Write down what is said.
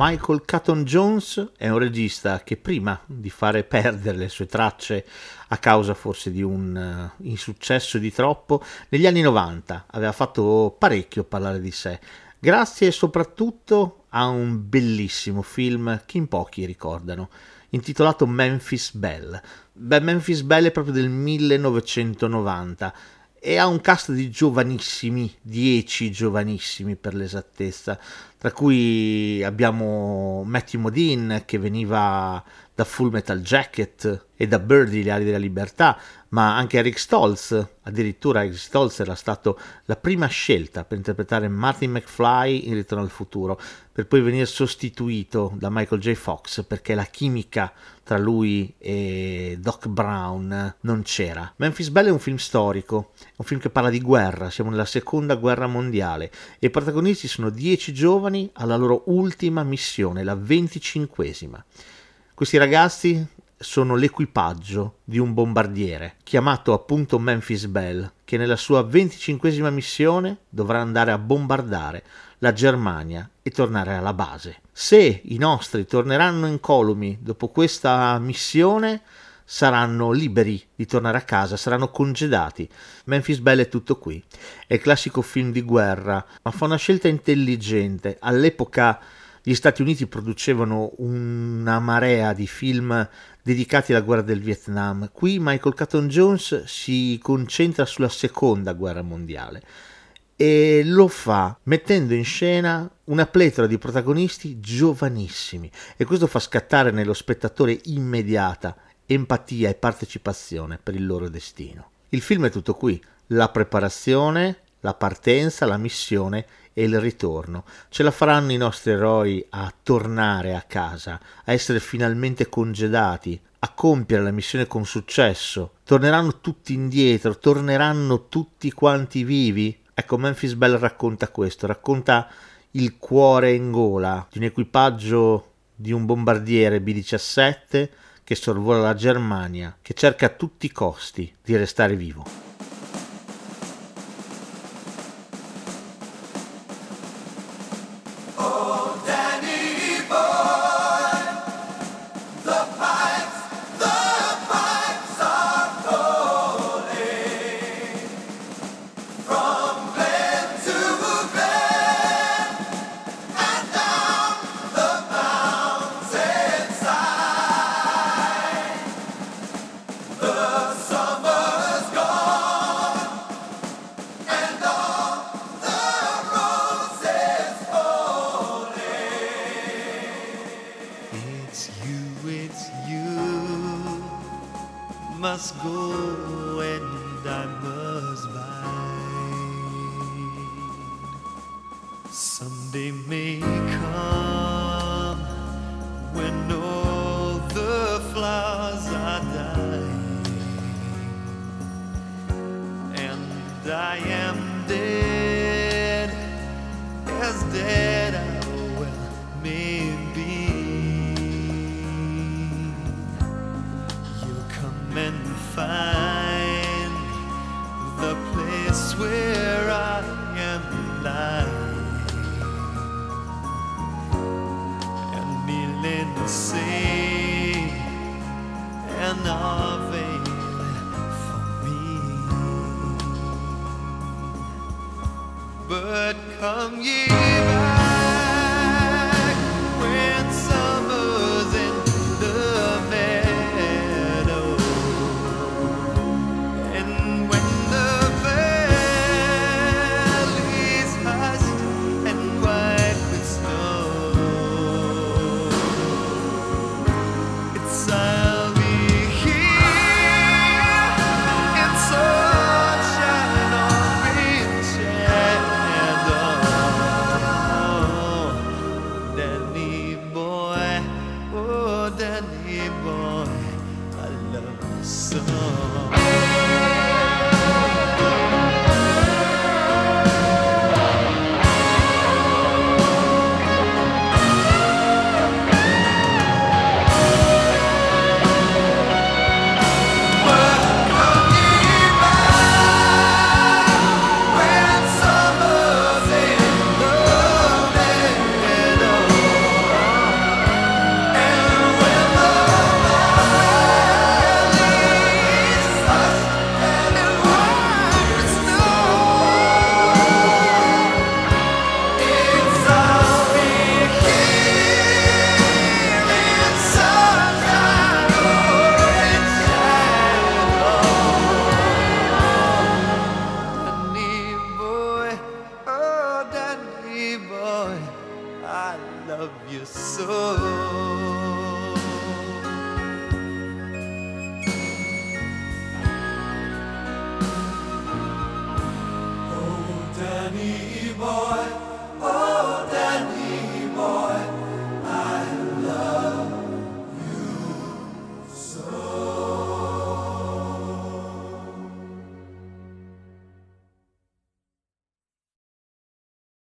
Michael Caton Jones è un regista che prima di fare perdere le sue tracce a causa forse di un uh, insuccesso di troppo, negli anni 90 aveva fatto parecchio parlare di sé, grazie soprattutto a un bellissimo film che in pochi ricordano, intitolato Memphis Belle. Beh, Memphis Belle è proprio del 1990 e ha un cast di giovanissimi, 10 giovanissimi per l'esattezza, tra cui abbiamo Matthew Modine che veniva da Full Metal Jacket e da Birdie, le ali della libertà, ma anche Eric Stoltz, addirittura Eric Stoltz era stato la prima scelta per interpretare Martin McFly in Ritorno al futuro, per poi venire sostituito da Michael J. Fox perché la chimica tra lui e Doc Brown non c'era. Memphis Belle è un film storico, un film che parla di guerra, siamo nella seconda guerra mondiale e i protagonisti sono dieci giovani alla loro ultima missione, la venticinquesima. Questi ragazzi sono l'equipaggio di un bombardiere chiamato appunto Memphis Bell che nella sua venticinquesima missione dovrà andare a bombardare la Germania e tornare alla base. Se i nostri torneranno incolumi dopo questa missione saranno liberi di tornare a casa, saranno congedati. Memphis Bell è tutto qui. È il classico film di guerra, ma fa una scelta intelligente. All'epoca gli Stati Uniti producevano una marea di film dedicati alla guerra del Vietnam. Qui Michael Caton Jones si concentra sulla seconda guerra mondiale e lo fa mettendo in scena una pletora di protagonisti giovanissimi e questo fa scattare nello spettatore immediata empatia e partecipazione per il loro destino. Il film è tutto qui, la preparazione, la partenza, la missione e il ritorno. Ce la faranno i nostri eroi a tornare a casa, a essere finalmente congedati, a compiere la missione con successo. Torneranno tutti indietro, torneranno tutti quanti vivi. Ecco, Memphis Bell racconta questo, racconta il cuore in gola di un equipaggio di un bombardiere B-17 che sorvola la Germania, che cerca a tutti i costi di restare vivo. must go and I must bide. Someday may come when all the flowers are dying and I am dead as dead. and find the place where sun.